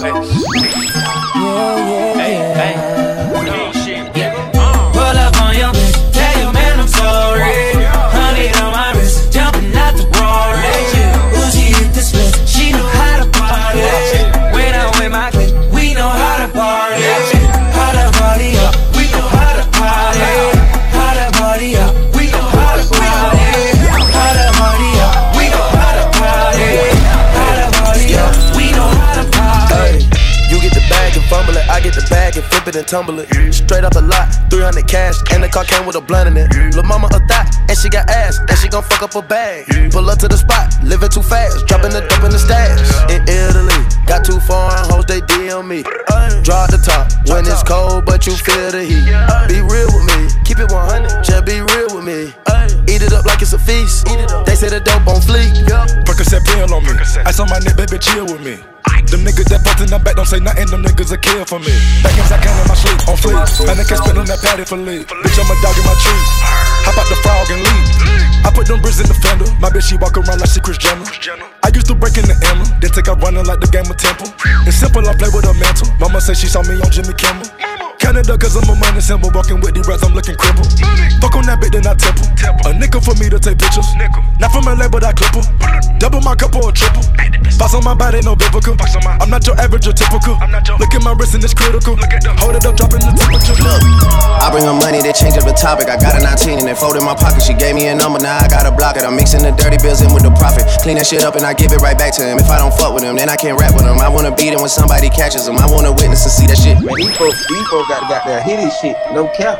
Hey. It and tumble it. Straight off the lot, 300 cash, and the car came with a blunt in it. Lil' mama a thot, and she got ass, and she gon' fuck up a bag. Pull up to the spot, living too fast, dropping the dope in the stash. In Italy, got too far foreign hoes, they DM me. Draw the top when it's cold, but you feel the heat. Be real with me, keep it 100, just be real with me. Eat it up like it's a feast. They say the dope on fleek. Percocet pill on me. Ice on my neck, baby, chill with me. Them niggas that bust in the back don't say nothing, them niggas a kill for me. Back in can in my sleep, on fleek. They can spit on that patty for leave. Bitch, I'm a dog in my tree. Hop out the frog and leave. I put them bricks in the fender. My bitch, she walk around like she Kris Jenner. I used to break in the Emma, then take out running like the game of Temple. It's simple, I play with a mantle. Mama say she saw me on Jimmy Kimmel. Canada, cause I'm a money symbol. Walking with these rats, I'm looking crippled. Fuck on that bitch, then I temple. A nickel for me to take pictures. Not from LA, but I clip. Double my cup or a triple. Box on my body, no biblical. I'm not your average or typical. Look at my wrist and it's critical. Hold it up, dropping the temperature. Look, I bring her money, they change up the topic. I got a 19 and they fold in my pocket. She gave me a number, now I gotta block it. I'm mixing the dirty bills in with the profit. Clean that shit up and I give it right back to him. If I don't fuck with him, then I can't rap with him. I wanna beat him when somebody catches him. I wanna witness and see that shit. Man, these folks, these folks got got goddamn hit his shit, no cap.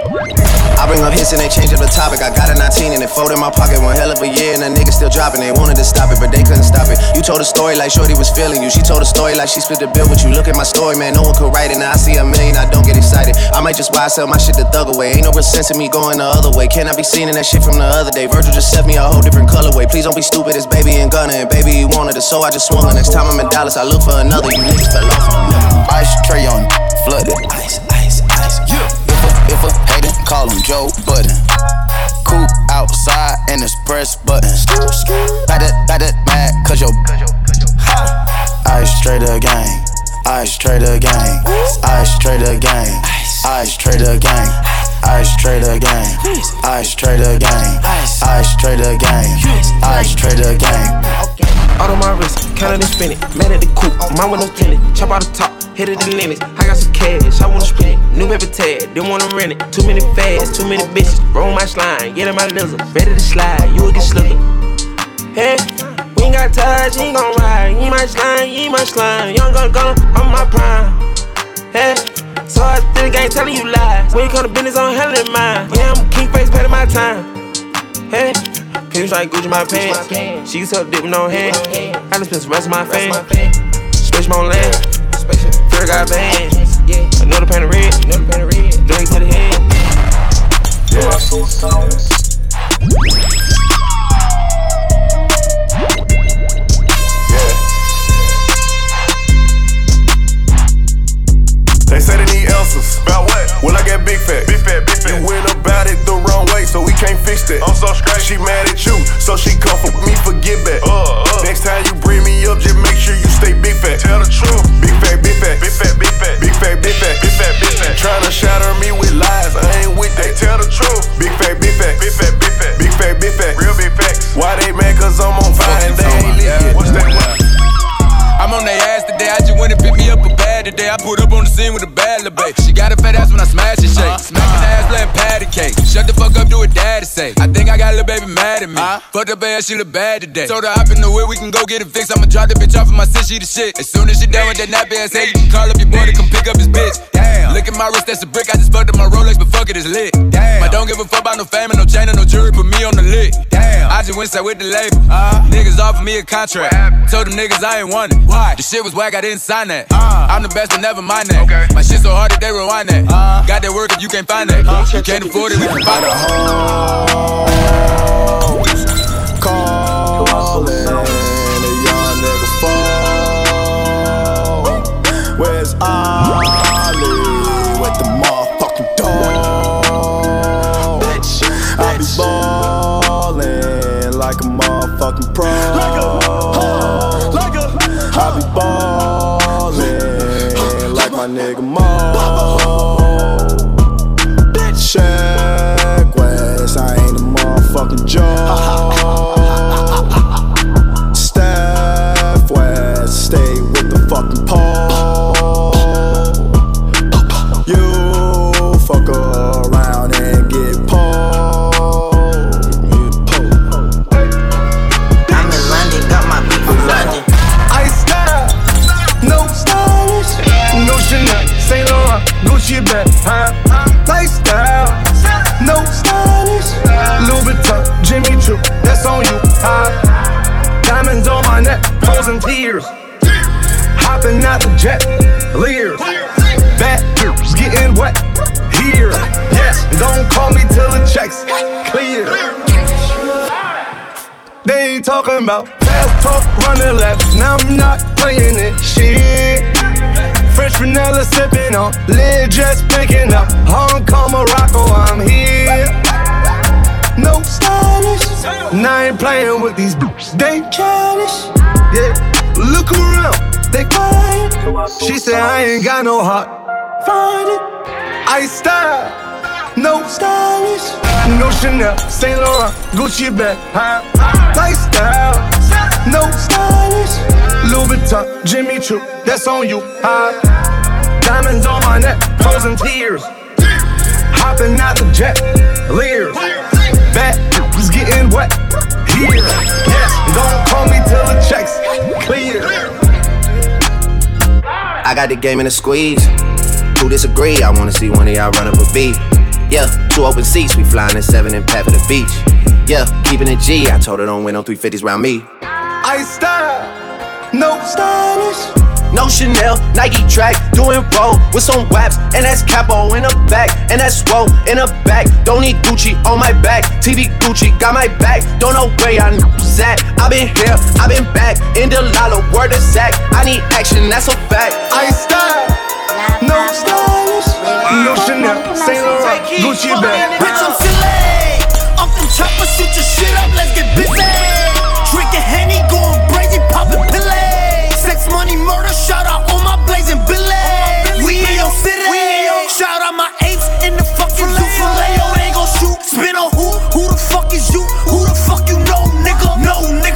I bring up hits and they change up the topic. I got a 19 and it fold in my pocket. One hell of a year and the niggas still dropping. They wanted to stop it, but they couldn't stop it. You told a story like Shorty was feeling you. She told a story like she split the bill with you. Look at my story, man. No one could write it. Now I see a million, I don't get excited. I might just buy, sell my shit the thug away. Ain't no real sense in me going the other way. Can I be seen in that shit from the other day? Virgil just set me a whole different colorway. Please don't be stupid, it's baby and gunner. And baby, you wanted it, so I just swung her. Next time I'm in Dallas, I look for another. You niggas fell off. Ice tray on, flooded. Ice, ice, ice. Yeah. If a hater, call him Joe Budden. Cool outside and it's press button. Back that, back that mad, cause yo. Ice trader gang. Ice trader gang. Ice trader gang. Ice trader gang. Ice trader gang. Ice trader gang. Ice trader gang. Ice trader gang. Out of my wrist, counting and spinning. Man at the coop, mine with no tenant. Chop out the top, hit it the limits. I got some cash, I wanna spend it. New paper tag, didn't wanna rent it. Too many fads, too many bitches. Roll my slime, get in my lizard. Ready to slide, you will get slipped. Hey, we ain't got touch, he ain't gon' ride. He my slime, he my slime. Young gun gun, I'm my prime. Hey, so I think I ain't telling you lies. When you come to business, I'm hell in mine. Yeah, I'm king face, paying my time. Hey. Pins like Gucci my pants. She used to dip with no hand. I just spent the rest of my fame. Space my land. Fear got bands. Another pan of red. Drink to the head. They big fat. Big fat, big fat. You went about it the wrong way, so we can't fix that. I'm so straight. She mad at you, so she come for me for get back. Uh, uh. Next time you bring me up, just make sure you stay big fat. Tell the truth. Big fat, big fat. Big fat, big fat. Big fat, big fat. Big fat, big fat. Tryna shatter me with lies, I ain't with that. Tell the truth. Big fat, big fat. Big fat, big fat. Big fat, big fat. Real big facts. Why they mad? Cause I'm on fire and they ain't lit yet. What's that? I'm on their ass today. I just went and pick me up a bag today. I pulled up on the scene with a bad little babe. She got a fat ass when I smash and shake. Smacking ass, letting patty cake. Shut the fuck up, do what daddy say. I think I got a little baby mad at me. Fucked up ass, she look bad today. Told her hop in the whip, we can go get it fixed. I'ma drop the bitch off of my sis, she the shit. As soon as she done with that nappy ass head, you can call up your boy to come pick up his bitch. Damn. Look at my wrist, that's a brick. I just fucked up my Rolex, but fuck it, it's lit. Damn. I don't give a fuck about no fame and no chain and no jewelry, put me on the lit. Damn. I just went side with the label. Uh, niggas offered me a contract. Told them niggas I ain't want it. Why? The shit was whack, I didn't sign that. Uh, I'm the best, but never mind that. Okay. My shit so hard that they rewind that. Uh, Got that work if you can't find that. Uh, you can't afford it, we can find it. Calling, a a motherfucking about fast talk, running laps. Now I'm not playing it. Shit. French vanilla sipping on, lid just picking up. Hong Kong, Morocco, I'm here. No stylish. And I ain't playing with these bitches. They childish. Yeah. Look around, they quiet. She said I ain't got no heart. Find it. I style. No stylish, no Chanel, Saint Laurent, Gucci bag, huh? Lifestyle, no stylish, Louis Vuitton, Jimmy Choo, that's on you, huh? Diamonds on my neck, frozen tears, hopping out the jet, leers, back was getting wet here. Yes, don't call me till the checks clear. I got the game in a squeeze. Who disagree? I wanna see one of y'all run up a beat. Yeah, two open seats, we flying in seven and pat for the beach. Yeah, keeping it G. I told her don't win no 350s round me. I style, no stylish. No Chanel, Nike track, doing roll with some waps, and that's capo in the back, and that's roll in the back. Don't need Gucci on my back, TV Gucci got my back. Don't know where I was at. I been here, I been back, in the lala, word of Zach. I need action, that's a fact. I style, no stylish, no Chanel, Saint Laurent, Gucci bag. Bitch, I'm silly. Up in chopper, shoot your shit up, let's get busy. Drinking Henny, going crazy, popping pillay. Sex, money, murder, shout out all my blazing billy. We in your city. Shout out my apes in the fucking zoo filet. They gon' shoot. Spin on who? Who the fuck is you? Who the fuck you know, nigga? No, nigga.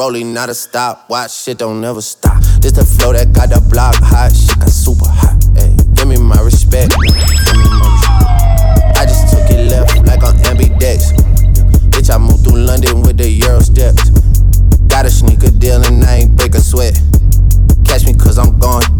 Rolling, not a stop. Watch shit don't never stop. This the flow that got the block hot, shit got super hot, ayy. Give me my respect. Me my respect. I just took it left like on ambidex. Bitch, I moved through London with the Euro steps. Got a sneaker deal and I ain't break a sweat. Catch me cause I'm gone.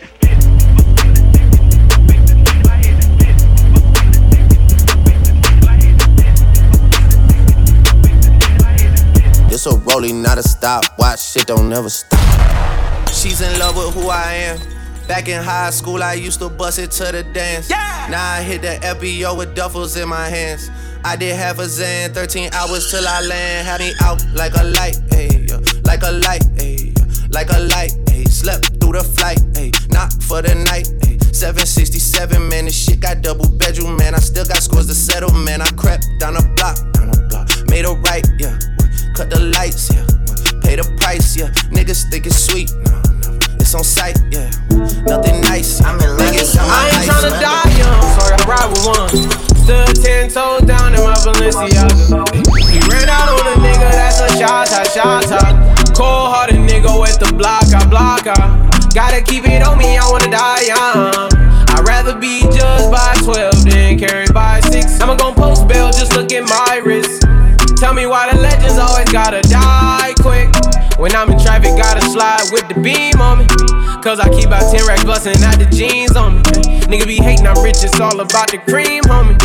This a rolling, not a stop. Watch shit don't never stop. She's in love with who I am. Back in high school, I used to bust it to the dance. Yeah. Now I hit the FBO with duffels in my hands. I did half a Zan, 13 hours till I land. Had me out like a light, ayy, yeah. like a light, ayy, yeah. like a light, ayy. Slept through the flight, ayy, not for the night, ayy. 767, man, this shit got double bedroom, man. I still got scores to settle, man. I crept down a block, down a block, made a right, yeah. Cut the lights, yeah. Pay the price, yeah. Niggas think it's sweet, no, no. It's on sight, yeah. Nothing nice. I'm in Vegas, I ain't tryna die young, so I gotta ride with one. Stood ten toes down in my Balenciaga. He ran out on a nigga, that's a shot, shot, shot. Cold hearted nigga with the blocker, blocker. Gotta keep it on me, I wanna die young. I'd rather be judged by 12 than carried by 6. I'ma gon' post bail, just look at my wrist. Tell me why the legends always gotta die quick. When I'm in traffic, gotta slide with the beam on me. Cause I keep out 10 racks bustin' out the jeans on me. Nigga be hating, I'm rich, it's all about the cream, homie.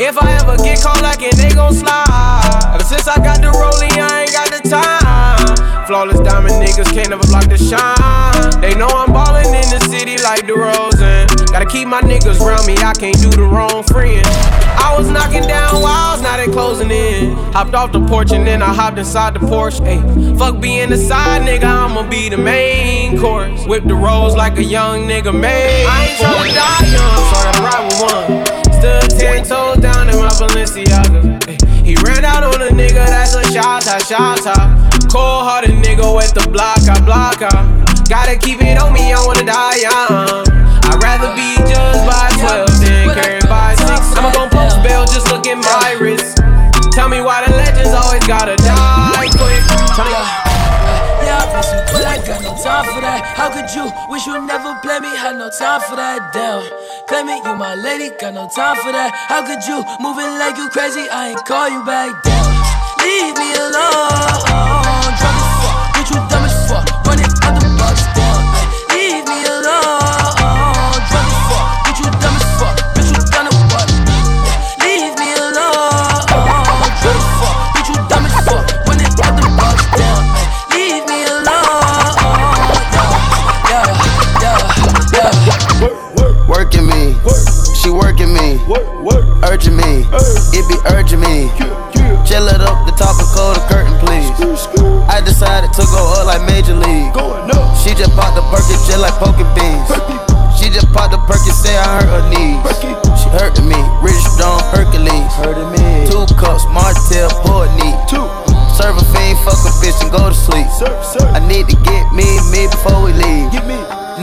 If I ever get caught like it, they gon' slide. Ever since I got the rollie, I ain't got the time. Flawless diamond niggas can't never block the shine. They know I'm ballin' in the city like DeRozan. Gotta keep my niggas round me, I can't do the wrong friend. I was knocking down walls, now they closing in. Hopped off the porch and then I hopped inside the Porsche. Ayy, fuck being the side nigga, I'ma be the main course. Whip the rolls like a young nigga made. I ain't tryna die young, so I ride with one. Stood ten toes down in my Balenciaga. Ay, he ran out on a nigga, that's a shot, shot, shot, shot. Cold hearted nigga with the block, I block, I. Gotta keep it on me, I wanna die young. I'd rather be judged by 12 than carried by 6. I'ma gon' post bail, just look at my wrist. Tell me why the legends always gotta die quick. I got no time for that. How could you wish you never play me? Had no time for that. Damn, claim it, you my lady, got no time for that. How could you moving like you crazy? I ain't call you back. Damn, leave me alone. Drunk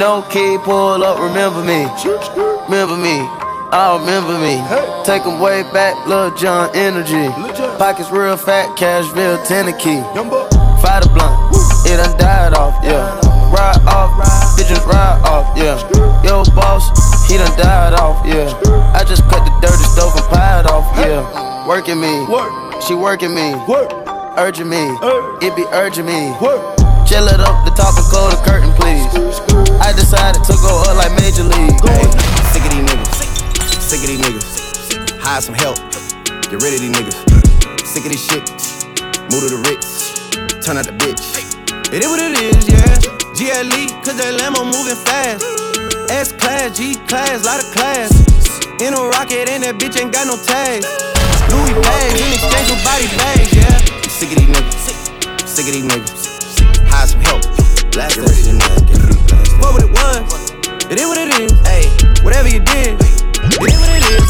No key, pull up, remember me. Remember me. I remember me. Take 'em way back, Lil Jon energy. Pockets real fat, Cashville, Tennessee. Fire the blunt, it done died off, yeah. Ride off, bitches ride off, yeah. Yo, boss, he done died off, yeah. I just cut the dirty stove and piled off, yeah. Working me, she working me, urging me, it be urging me. Chill it up the top and close the curtain, please. I decided to go up like Major League. Hey, sick of these niggas. Sick of these niggas. Hire some help. Get rid of these niggas. Sick of this shit. Move to the Ritz. Turn out the bitch. It is what it is, yeah. GLE, cause that Lambo moving fast. S class, G class, lot of class. In a rocket, and that bitch ain't got no tags. Louis bags in exchange for body bags, yeah. Sick of these niggas. Sick of these niggas. Hire some help. Blast that shit, man. What what it was? It is what it is. Hey, whatever you did, it is what it is.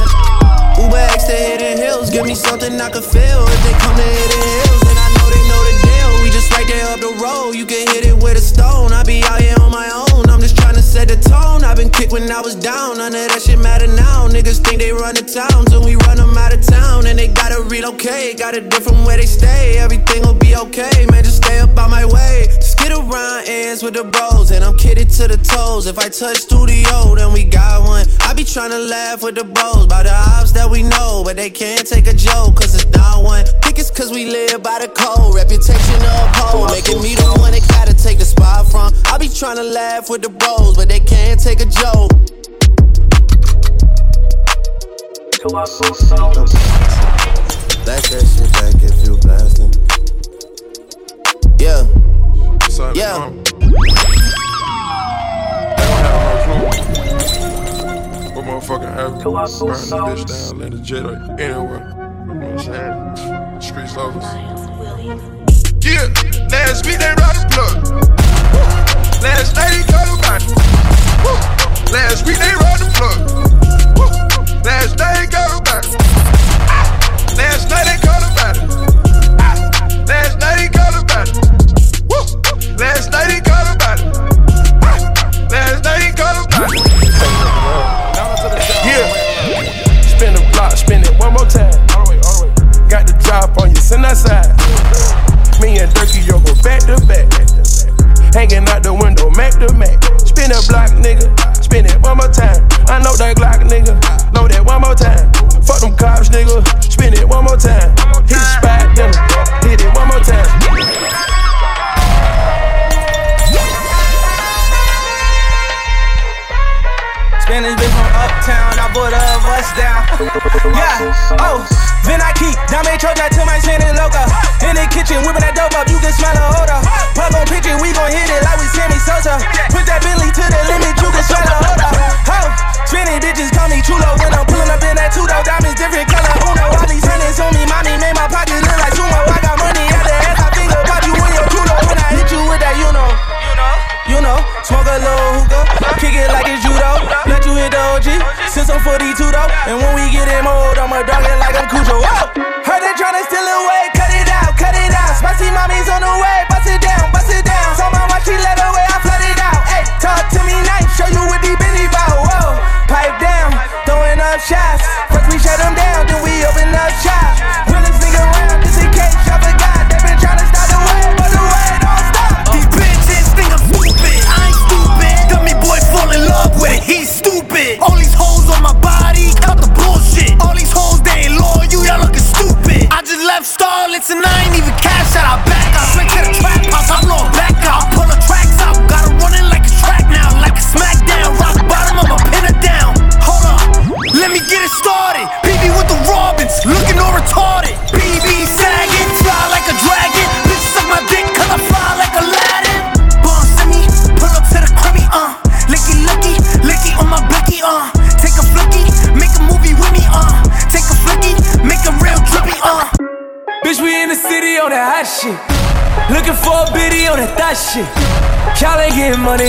Uber X to Hidden Hills, give me something I can feel. If they come to Hidden Hills, then I know they know the deal. We just right there up the road, you can hit it with a stone. I be out here on my own, I'm just trying to set the tone. I've been kicked when I was down, none of that shit matter now. Niggas think they run the town, so we run them out of town. And they gotta relocate, got a different where they stay. Everything will be okay, man, just stay up on my way. Just get around ends with the bros, and I'm kidded to the toes. If I touch studio, then we got one. I be tryna laugh with the bros about the ops that we know, but they can't take a joke, cause it's not one. Think it's cause we live by the code, reputation uphold, making me the one that gotta from. I be tryna laugh with the bros, but they can't take a joke. That's that shit that gets you blasting. Yeah. Yeah. What motherfucking happened? Burn the bitch down, let the jet or anywhere. You know what I'm saying? Streets lovers. Yeah, last week they ride the plug. Last night he got a body. Last week they ride the plug. Last night he got a body. Last night they got a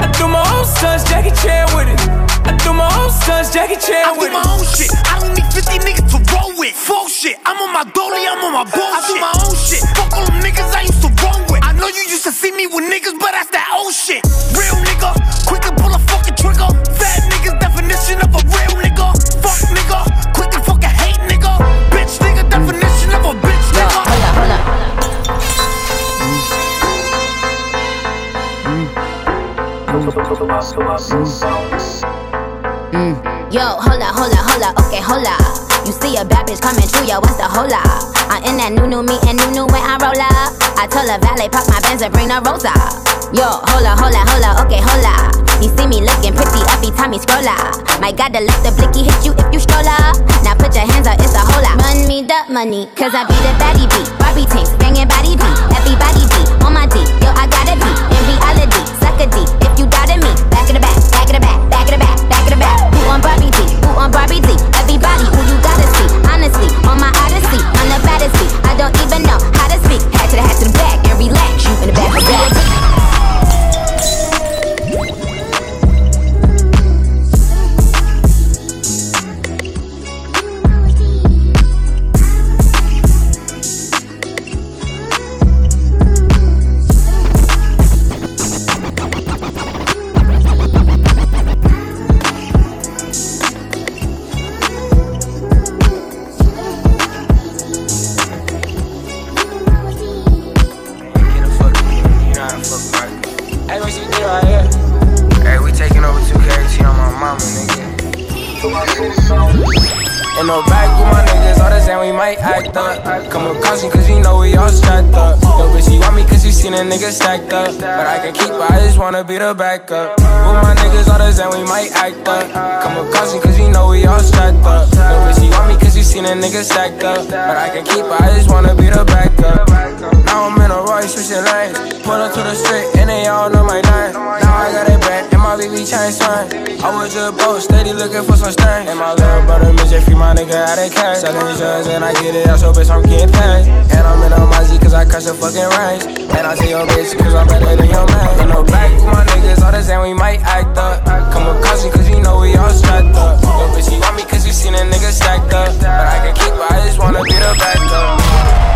I do my own stunts, Jackie Chan with it. I do my own stunts, Jackie Chan with it. I do my own shit. I don't need 50 niggas to roll with. Full shit. I'm on my dolly, I'm on my bullshit. I do my own shit. Fuck all them niggas I used to roll with. I know you used to see me with niggas, but that's that old shit. Real nigga, Mm. Yo, up, hold up, okay, hold up. You see a bad bitch coming through, yo, what's the hold up? I'm in that new new me and new new when I roll up. I told her valet park my Benz and bring the rosa. Yo, up, hold up, okay, hold up. You see me looking pretty every time you scroll up. My God, the let the blicky hit you if you stroll up. Now put your hands up, it's a lot. Run me the money, cause I be the baddie beat. Barbie tanks, banging body beat. Everybody beat on my D. Yo, I gotta be in reality. Suck a D if you doubted me. Back in the back, back in the back, all strapped up. Yo, bitch, you want me cause you seen a nigga stacked up. But I can keep her, I just wanna be the backup. With my niggas, all the same, we might act up. Come across me cause you know we all strapped up. Yo, bitch, you want me cause you seen a nigga stacked up. But I can keep her, I just wanna be the backup. I'm in a Royce, switching lanes. Pull up to the street, and they all know my name. Now I got it back, and my BB chain swing. I was just post, steady looking for some stain. And my little brother, Mitch, free my nigga out of cash. Selling drugs and I get it out, so bitch, I'm getting paid. And I'm in my Z, cause I crush the fucking range. And I see your bitch, cause I'm better than your man. In the back with my niggas, all the same, we might act up. Come with caution, cause you know we all strapped up. Yo, bitch, you want me cause you seen a nigga stacked up. But I can keep, I just wanna be the backup.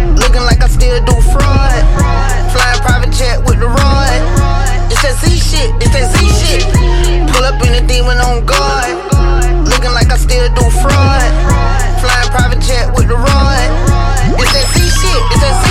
Looking like I still do fraud. Flying private jet with the rod. It's that Z shit, it's that Z shit. Pull up in a demon on guard. Looking like I still do fraud. Flying private jet with the rod. It's that Z shit, it's that Z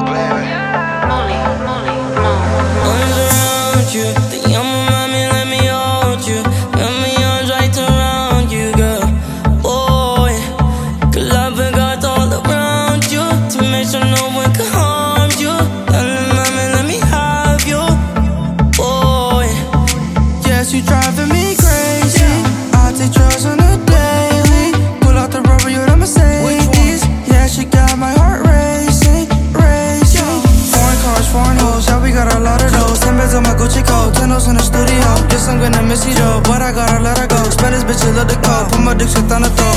call. Put my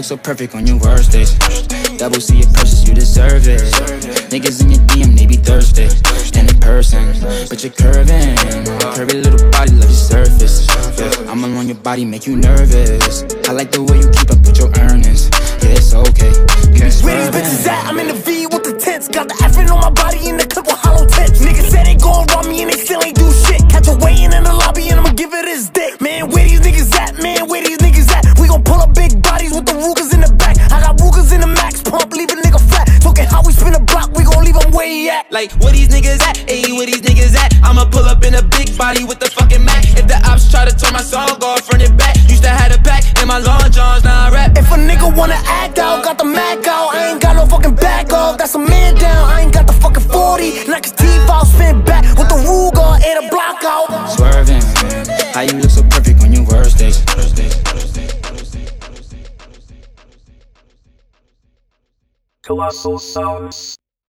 look so perfect on your worst days. Double C your purchase, you deserve it. Niggas in your DM, they be thirsty. And in person, but you're curving. Curvy little body, love your surface. Yeah, I'm alone, your body make you nervous. I like the way you keep up with your earnings. Yeah, it's okay. Where these bitches at? I'm in the V with the tents. Got the effing on my body in the clip with Colossal Sauce.